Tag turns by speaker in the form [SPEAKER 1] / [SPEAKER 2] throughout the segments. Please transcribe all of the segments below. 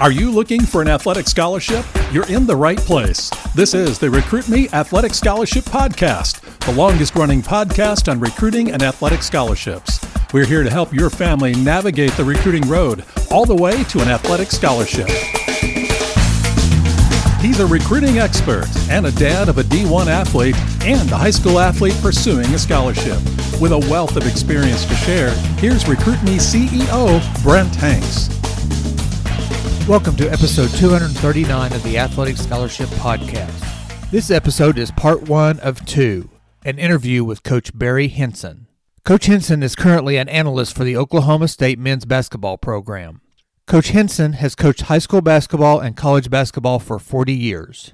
[SPEAKER 1] Are you looking for an athletic scholarship? You're in the right place. This is the Recruit Me Athletic Scholarship Podcast, the longest running podcast on recruiting and athletic scholarships. We're here to help your family navigate the recruiting road all the way to an athletic scholarship. He's a recruiting expert and a dad of a D1 athlete and a high school athlete pursuing a scholarship. With a wealth of experience to share, here's Recruit Me CEO Brent Hanks.
[SPEAKER 2] Welcome to episode 239 of the Athletic Scholarship Podcast. This episode is part one of two an interview with Coach Barry Hinson. Coach Hinson is currently an analyst for the Oklahoma State men's basketball program. Coach Hinson has coached high school basketball and college basketball for 40 years.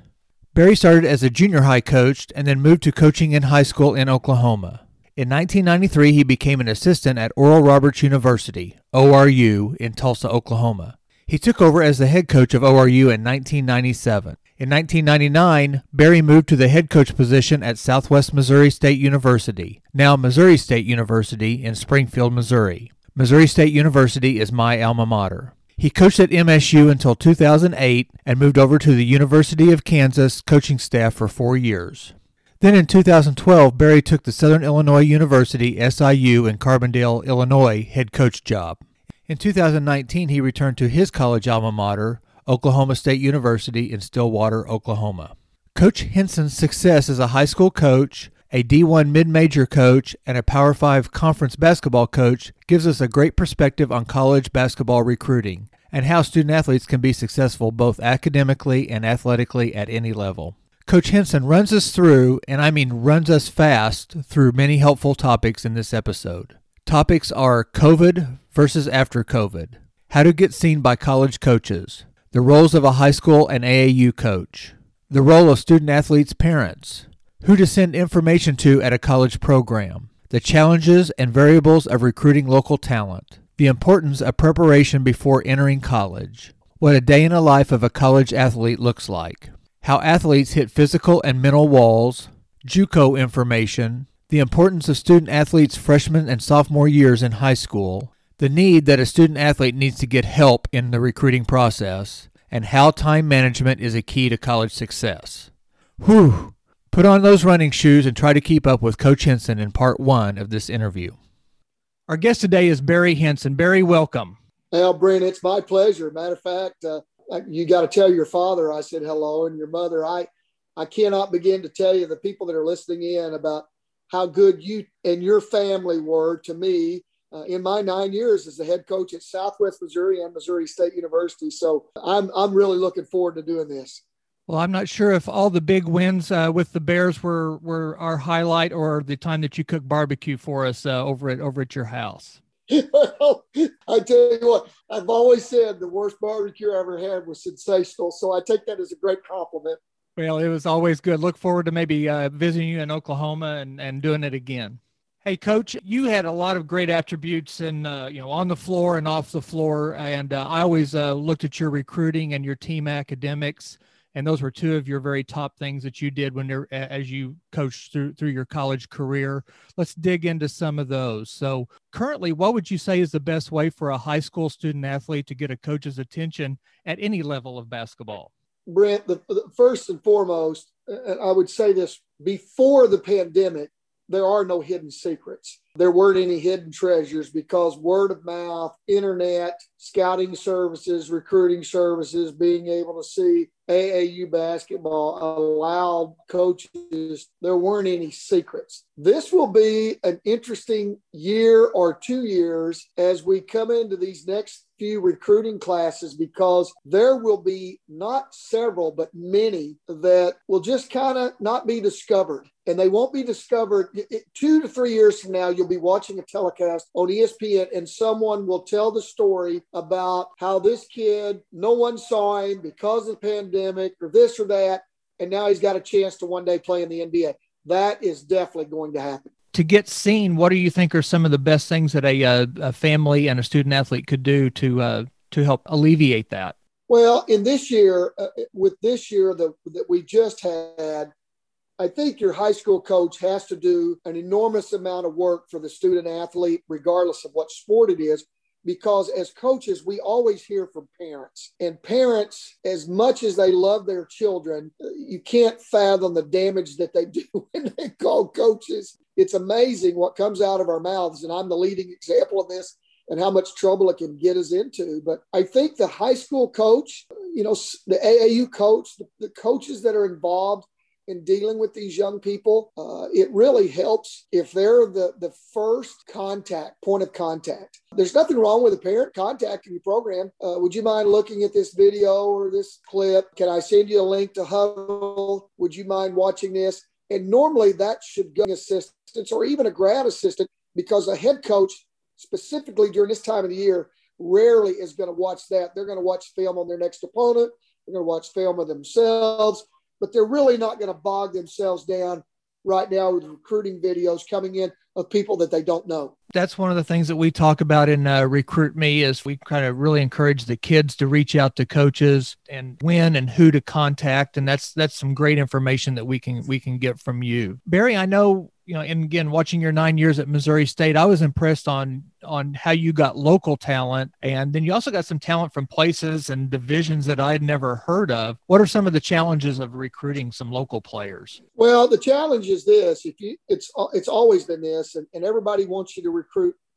[SPEAKER 2] Barry started as a junior high coach and then moved to coaching in high school in Oklahoma. In 1993, he became an assistant at Oral Roberts University, ORU, in Tulsa, Oklahoma. He took over as the head coach of ORU in 1997. In 1999, Barry moved to the head coach position at Southwest Missouri State University, now Missouri State University in Springfield, Missouri. Missouri State University is my alma mater. He coached at MSU until 2008 and moved over to the University of Kansas coaching staff for four years. Then in 2012, Barry took the Southern Illinois University SIU in Carbondale, Illinois head coach job. In 2019, he returned to his college alma mater, Oklahoma State University in Stillwater, Oklahoma. Coach Hinson's success as a high school coach, a D1 mid major coach, and a Power 5 conference basketball coach gives us a great perspective on college basketball recruiting and how student athletes can be successful both academically and athletically at any level. Coach Hinson runs us through, and I mean runs us fast, through many helpful topics in this episode. Topics are COVID versus after COVID, how to get seen by college coaches, the roles of a high school and AAU coach, the role of student athletes' parents, who to send information to at a college program, the challenges and variables of recruiting local talent, the importance of preparation before entering college, what a day in the life of a college athlete looks like, how athletes hit physical and mental walls, JUCO information, the importance of student athletes' freshman and sophomore years in high school, the need that a student athlete needs to get help in the recruiting process, and how time management is a key to college success. Whew! Put on those running shoes and try to keep up with Coach Hinson in part one of this interview. Our guest today is Barry Hinson. Barry, welcome.
[SPEAKER 3] Well, Brent, it's my pleasure. Matter of fact, uh, you got to tell your father I said hello, and your mother. I I cannot begin to tell you the people that are listening in about how good you and your family were to me uh, in my nine years as the head coach at Southwest Missouri and Missouri State University. So I'm I'm really looking forward to doing this.
[SPEAKER 2] Well, I'm not sure if all the big wins uh, with the Bears were were our highlight or the time that you cooked barbecue for us uh, over at over at your house.
[SPEAKER 3] well, I tell you what, I've always said the worst barbecue I ever had was sensational. So I take that as a great compliment.
[SPEAKER 2] Well, it was always good. Look forward to maybe uh, visiting you in Oklahoma and, and doing it again. Hey, Coach, you had a lot of great attributes, and uh, you know, on the floor and off the floor. And uh, I always uh, looked at your recruiting and your team academics, and those were two of your very top things that you did when as you coached through through your college career. Let's dig into some of those. So, currently, what would you say is the best way for a high school student athlete to get a coach's attention at any level of basketball?
[SPEAKER 3] Brent, the, the first and foremost, I would say this before the pandemic, there are no hidden secrets. There weren't any hidden treasures because word of mouth, internet, scouting services, recruiting services, being able to see AAU basketball allowed coaches, there weren't any secrets. This will be an interesting year or two years as we come into these next few recruiting classes because there will be not several, but many that will just kind of not be discovered. And they won't be discovered two to three years from now. You'll be watching a telecast on ESPN, and someone will tell the story about how this kid, no one saw him because of the pandemic or this or that. And now he's got a chance to one day play in the NBA. That is definitely going to happen
[SPEAKER 2] to get seen, what do you think are some of the best things that a, uh, a family and a student athlete could do to uh, to help alleviate that?
[SPEAKER 3] Well, in this year, uh, with this year the, that we just had, I think your high school coach has to do an enormous amount of work for the student athlete, regardless of what sport it is, because as coaches, we always hear from parents. And parents, as much as they love their children, you can't fathom the damage that they do when they call coaches. It's amazing what comes out of our mouths. And I'm the leading example of this and how much trouble it can get us into. But I think the high school coach, you know, the AAU coach, the, the coaches that are involved in dealing with these young people, uh, it really helps if they're the, the first contact, point of contact. There's nothing wrong with a parent contacting your program. Uh, would you mind looking at this video or this clip? Can I send you a link to Hudl? Would you mind watching this? And normally that should go assistance or even a grad assistant because a head coach, specifically during this time of the year, rarely is going to watch that. They're going to watch film on their next opponent. They're going to watch film of themselves but they're really not going to bog themselves down right now with recruiting videos coming in of people that they don't know.
[SPEAKER 2] That's one of the things that we talk about in uh, Recruit Me is we kind of really encourage the kids to reach out to coaches and when and who to contact, and that's that's some great information that we can we can get from you, Barry. I know you know, and again, watching your nine years at Missouri State, I was impressed on on how you got local talent, and then you also got some talent from places and divisions that I had never heard of. What are some of the challenges of recruiting some local players?
[SPEAKER 3] Well, the challenge is this: if you, it's it's always been this, and, and everybody wants you to recruit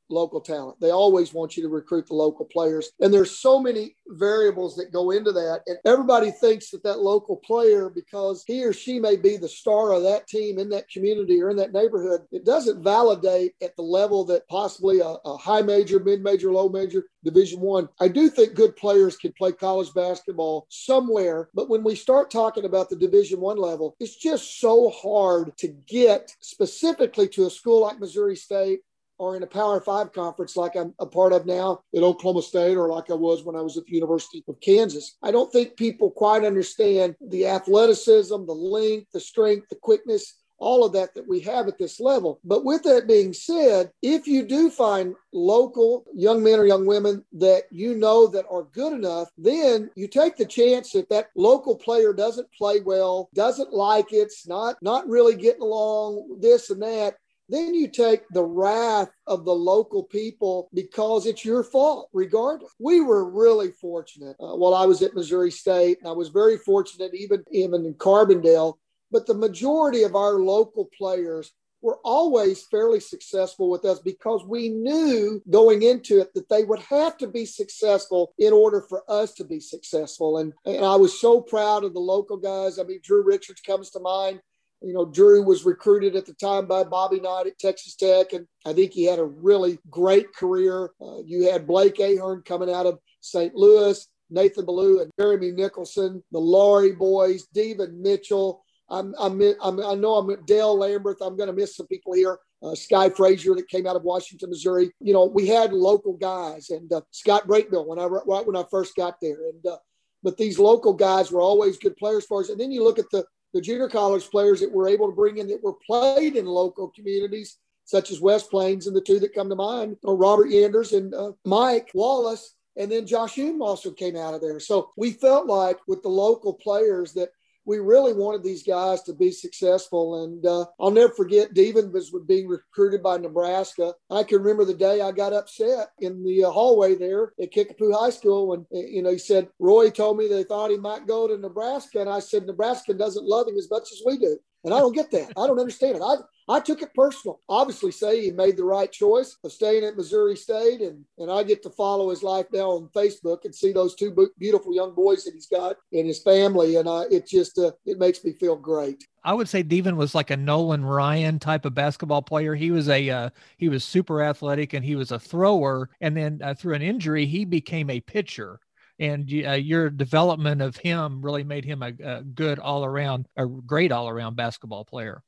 [SPEAKER 3] local talent. They always want you to recruit the local players. And there's so many variables that go into that. And everybody thinks that that local player, because he or she may be the star of that team in that community or in that neighborhood, it doesn't validate at the level that possibly a, a high major, mid major, low major, division one. I do think good players can play college basketball somewhere. But when we start talking about the division one level, it's just so hard to get specifically to a school like Missouri State or in a Power Five conference like I'm a part of now at Oklahoma State or like I was when I was at the University of Kansas. I don't think people quite understand the athleticism, the length, the strength, the quickness, all of that that we have at this level. But with that being said, if you do find local young men or young women that you know that are good enough, then you take the chance that that local player doesn't play well, doesn't like it, not not really getting along, this and that then you take the wrath of the local people because it's your fault, regardless. We were really fortunate uh, while I was at Missouri State, and I was very fortunate even, even in Carbondale. But the majority of our local players were always fairly successful with us because we knew going into it that they would have to be successful in order for us to be successful. And, and I was so proud of the local guys. I mean, Drew Richards comes to mind. You know, Drew was recruited at the time by Bobby Knight at Texas Tech, and I think he had a really great career. Uh, you had Blake Ahearn coming out of St. Louis, Nathan Ballou and Jeremy Nicholson, the Laurie boys, Devin Mitchell. I'm, I'm, I'm, i know I'm Dale Lambert. I'm going to miss some people here. Uh, Sky Frazier that came out of Washington, Missouri. You know, we had local guys, and uh, Scott Brakebill when I right when I first got there, and uh, but these local guys were always good players for us. And then you look at the the junior college players that we're able to bring in that were played in local communities, such as West Plains, and the two that come to mind are Robert Yanders and uh, Mike Wallace. And then Josh Hume also came out of there. So we felt like with the local players that we really wanted these guys to be successful. And uh, I'll never forget, Devin was being recruited by Nebraska. I can remember the day I got upset in the uh, hallway there at Kickapoo High School when, you know, he said, Roy told me they thought he might go to Nebraska. And I said, Nebraska doesn't love him as much as we do. And I don't get that. I don't understand it. I, I took it personal. Obviously, say he made the right choice of staying at Missouri State, and and I get to follow his life now on Facebook and see those two beautiful young boys that he's got in his family, and uh, it just uh, it makes me feel great.
[SPEAKER 2] I would say Devin was like a Nolan Ryan type of basketball player. He was a uh, he was super athletic and he was a thrower, and then uh, through an injury he became a pitcher and uh, your development of him really made him a, a good all around, a great all around basketball player.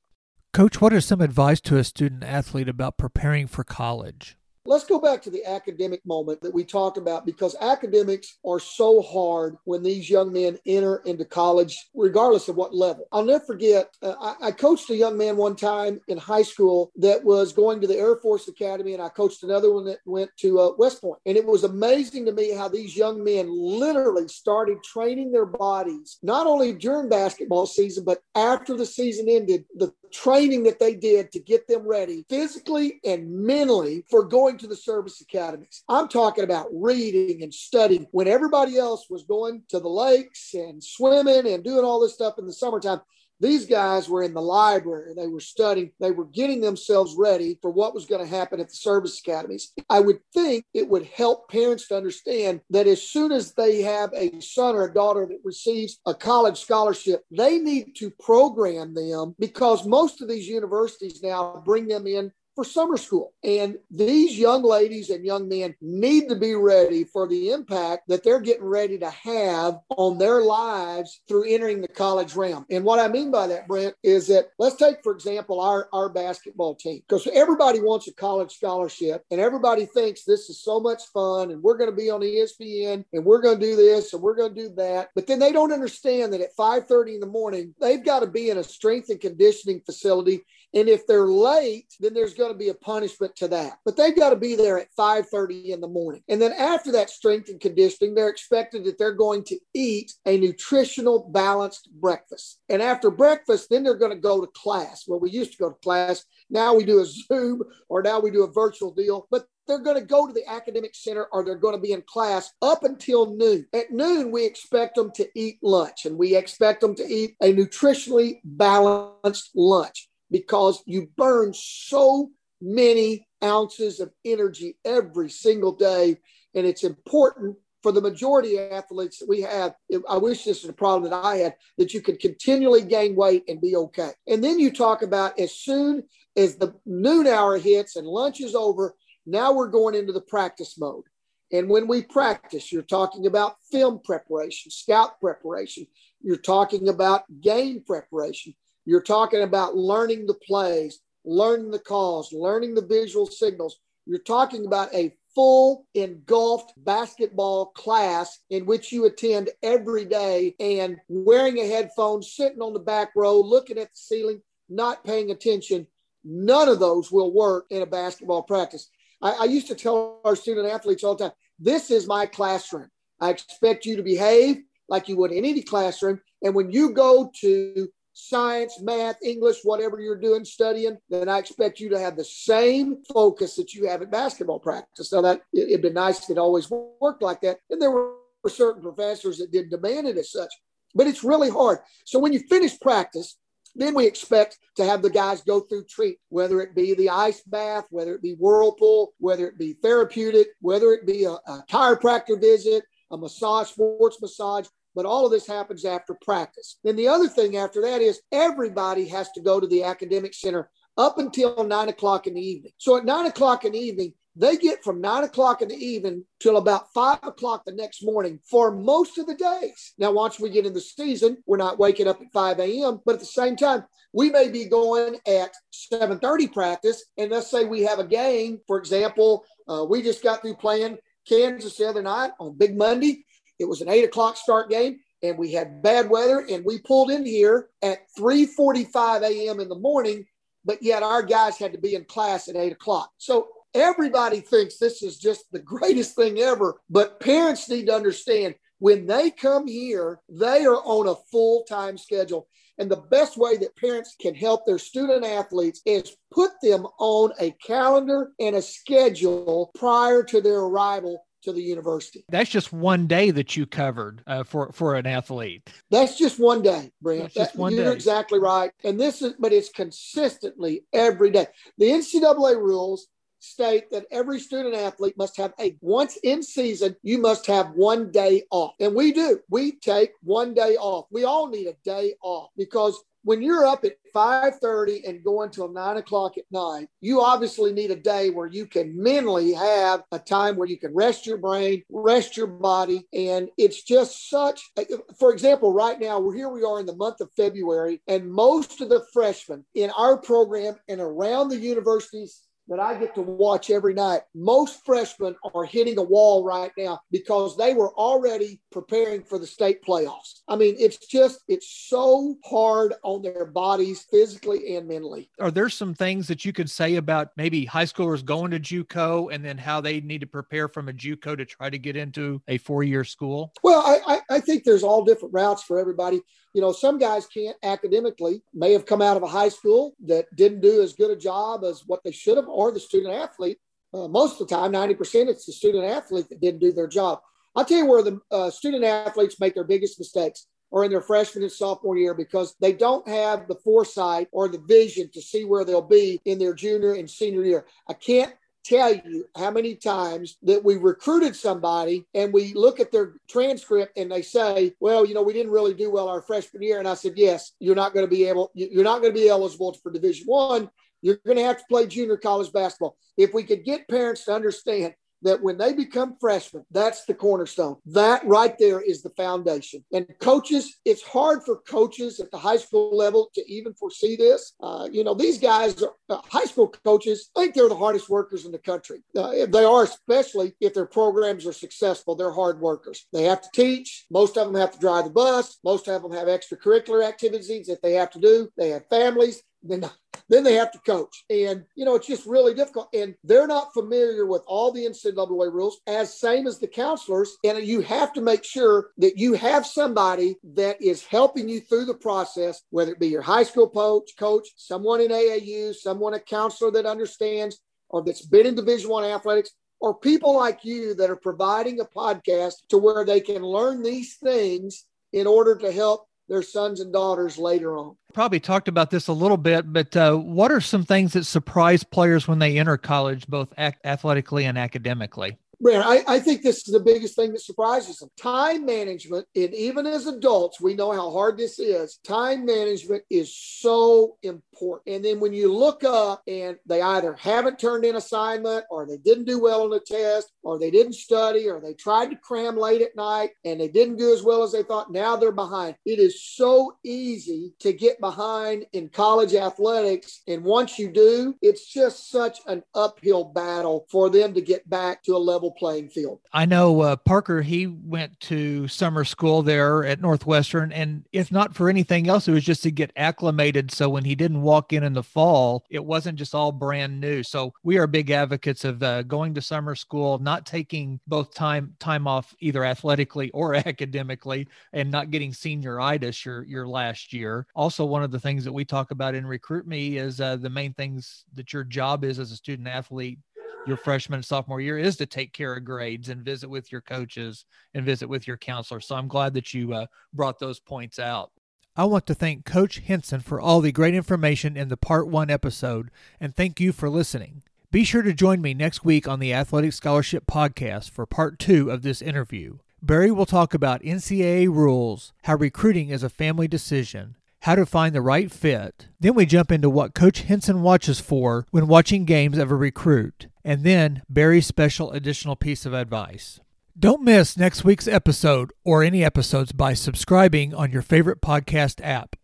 [SPEAKER 2] Coach, what is some advice to a student athlete about preparing for college?
[SPEAKER 3] Let's go back to the academic moment that we talked about because academics are so hard when these young men enter into college, regardless of what level. I'll never forget, uh, I, I, coached a young man one time in high school that was going to the Air Force Academy, and I coached another one that went to uh, West Point. And it was amazing to me how these young men literally started training their bodies, not only during basketball season, but after the season ended, the training that they did to get them ready physically and mentally for going to the service academies. I'm talking about reading and studying when everybody else was going to the lakes and swimming and doing all this stuff in the summertime. These guys were in the library. They were studying. They were getting themselves ready for what was going to happen at the service academies. I would think it would help parents to understand that as soon as they have a son or a daughter that receives a college scholarship, they need to program them because most of these universities now bring them in for summer school. And these young ladies and young men need to be ready for the impact that they're getting ready to have on their lives through entering the college realm. And what I mean by that, Brent, is that let's take, for example, our, our basketball team, because everybody wants a college scholarship and everybody thinks this is so much fun and we're going to be on ESPN and we're going to do this and we're going to do that. But then they don't understand that at 5:30 in the morning, they've got to be in a strength and conditioning facility and if they're late, then there's going to be a punishment to that. But they've got to be there at 5:30 in the morning. And then after that strength and conditioning, they're expected that they're going to eat a nutritional balanced breakfast. And after breakfast, then they're going to go to class. Well, we used to go to class. Now we do a Zoom or now we do a virtual deal. But they're going to go to the academic center or they're going to be in class up until noon. At noon, we expect them to eat lunch and we expect them to eat a nutritionally balanced lunch because you burn so many ounces of energy every single day. And it's important for the majority of athletes that we have. I wish this was a problem that I had that you could continually gain weight and be okay. And then you talk about as soon as the noon hour hits and lunch is over, now we're going into the practice mode. And when we practice, you're talking about film preparation, scout preparation, you're talking about game preparation. You're talking about learning the plays, learning the calls, learning the visual signals. You're talking about a full engulfed basketball class in which you attend every day and wearing a headphone, sitting on the back row, looking at the ceiling, not paying attention. None of those will work in a basketball practice. I, I used to tell our student athletes all the time this is my classroom. I expect you to behave like you would in any classroom. And when you go to science, math, English, whatever you're doing, studying, then I expect you to have the same focus that you have at basketball practice. Now that it'd been nice it always worked like that. And there were certain professors that didn't demand it as such, but it's really hard. So when you finish practice, then we expect to have the guys go through treat, whether it be the ice bath, whether it be whirlpool, whether it be therapeutic, whether it be a, a chiropractor visit, a massage, sports massage, but all of this happens after practice. Then the other thing after that is everybody has to go to the academic center up until nine o'clock in the evening. So at nine o'clock in the evening, they get from nine o'clock in the evening till about five o'clock the next morning for most of the days. Now, once we get in the season, we're not waking up at 5 a.m., but at the same time, we may be going at 7:30 practice, and let's say we have a game. For example, uh, we just got through playing Kansas the other night on Big Monday. It was an eight o'clock start game and we had bad weather and we pulled in here at 3.45 a.m. in the morning, but yet our guys had to be in class at eight o'clock. So everybody thinks this is just the greatest thing ever, but parents need to understand when they come here, they are on a full time schedule. And the best way that parents can help their student athletes is put them on a calendar and a schedule prior to their arrival to the university.
[SPEAKER 2] That's just one day that you covered uh, for for an athlete.
[SPEAKER 3] That's just one day, Brent.
[SPEAKER 2] That's just one
[SPEAKER 3] you're
[SPEAKER 2] day.
[SPEAKER 3] exactly right. And this is, but it's consistently every day. The NCAA rules state that every student athlete must have a once in season you must have one day off and we do we take one day off we all need a day off because when you're up at 5.30 and going till 9 o'clock at night you obviously need a day where you can mentally have a time where you can rest your brain rest your body. And it's just such uh, for example right now we're here we are in the month of february and most of the freshmen in our program and around the universities that I get to watch every night, most freshmen are hitting a wall right now because they were already preparing for the state playoffs. I mean, it's just, it's so hard on their bodies physically and mentally.
[SPEAKER 2] Are there some things that you could say about maybe high schoolers going to JUCO and then how they need to prepare from a JUCO to try to get into a four year school?
[SPEAKER 3] Well, I, I think there's all different routes for everybody. You know, some guys can't academically, may have come out of a high school that didn't do as good a job as what they should have, or the student athlete. Uh, most of the time, 90%, it's the student athlete that didn't do their job. I'll tell you where the uh, student athletes make their biggest mistakes or in their freshman and sophomore year because they don't have the foresight or the vision to see where they'll be in their junior and senior year. I can't tell you how many times that we recruited somebody and we look at their transcript and they say, well, you know, we didn't really do well our freshman year. And I said, yes, you're not going to be able, you're not going to be eligible for division one. You're going to have to play junior college basketball. If we could get parents to understand that when they become freshmen, that's the cornerstone. That right there is the foundation. And coaches, it's hard for coaches at the high school level to even foresee this. Uh, you know, these guys, are, uh, high school coaches, I think they're the hardest workers in the country. Uh, they are, especially if their programs are successful. They're hard workers. They have to teach. Most of them have to drive the bus. Most of them have extracurricular activities that they have to do. They have families. Then then they have to coach. And, you know, it's just really difficult. And they're not familiar with all the NCAA rules, as same as the counselors. And you have to make sure that you have somebody that is helping you through the process, whether it be your high school coach, coach, someone in AAU, someone, a counselor that understands or that's been in Division One athletics, or people like you that are providing a podcast to where they can learn these things in order to help their sons and daughters later on.
[SPEAKER 2] Probably talked about this a little bit, but uh, what are some things that surprise players when they enter college, both ac- athletically and academically?
[SPEAKER 3] I, I, think this is the biggest thing that surprises them. Time management, and even as adults, we know how hard this is. Time management is so important. And then when you look up and they either haven't turned in assignment or they didn't do well on the test or they didn't study or they tried to cram late at night and they didn't do as well as they thought, now they're behind. It is so easy to get behind in college athletics. And once you do, it's just such an uphill battle for them to get back to a level playing field.
[SPEAKER 2] I know uh, Parker, he went to summer school there at Northwestern. And if not for anything else, it was just to get acclimated. So when he didn't walk in in the fall, it wasn't just all brand new. So we are big advocates of uh, going to summer school, not taking both time time off either athletically or academically, and not getting senioritis your your last year. Also, one of the things that we talk about in Recruit Me is uh, the main things that your job is as a student athlete your freshman and sophomore year is to take care of grades and visit with your coaches and visit with your counselor. So I'm glad that you uh, brought those points out. I want to thank Coach Hinson for all the great information in the part one episode, and thank you for listening. Be sure to join me next week on the Athletic Scholarship Podcast for part two of this interview. Barry will talk about NCAA rules, how recruiting is a family decision, how to find the right fit. Then we jump into what Coach Hinson watches for when watching games of a recruit, and then Barry's special additional piece of advice. Don't miss next week's episode or any episodes by subscribing on your favorite podcast app.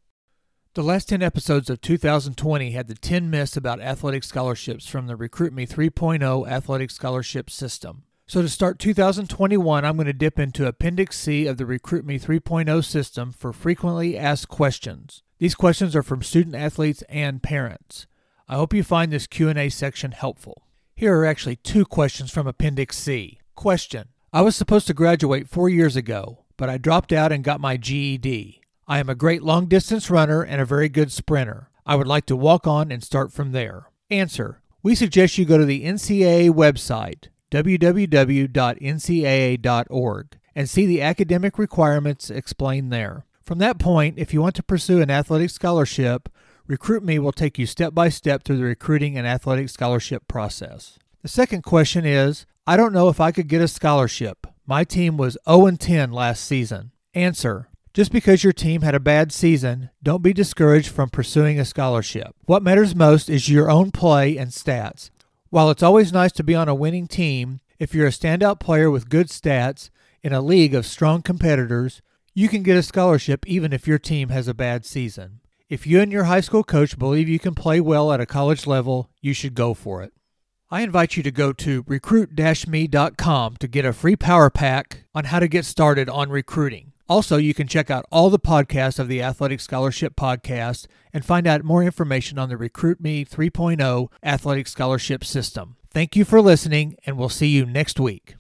[SPEAKER 2] The last 10 episodes of 2020 had the 10 myths about athletic scholarships from the Recruit Me 3.0 athletic scholarship system. So, to start 2021, I'm going to dip into Appendix C of the Recruit Me 3.0 system for frequently asked questions. These questions are from student athletes and parents. I hope you find this Q&A section helpful. Here are actually two questions from Appendix C. Question: I was supposed to graduate 4 years ago, but I dropped out and got my GED. I am a great long distance runner and a very good sprinter. I would like to walk on and start from there. Answer: We suggest you go to the NCAA website www.ncaa.org and see the academic requirements explained there. From that point, if you want to pursue an athletic scholarship, Recruit Me will take you step by step through the recruiting and athletic scholarship process. The second question is I don't know if I could get a scholarship. My team was 0 10 last season. Answer Just because your team had a bad season, don't be discouraged from pursuing a scholarship. What matters most is your own play and stats. While it's always nice to be on a winning team, if you're a standout player with good stats in a league of strong competitors, you can get a scholarship even if your team has a bad season. If you and your high school coach believe you can play well at a college level, you should go for it. I invite you to go to recruit-me.com to get a free power pack on how to get started on recruiting. Also, you can check out all the podcasts of the Athletic Scholarship Podcast and find out more information on the Recruit Me 3.0 Athletic Scholarship System. Thank you for listening, and we'll see you next week.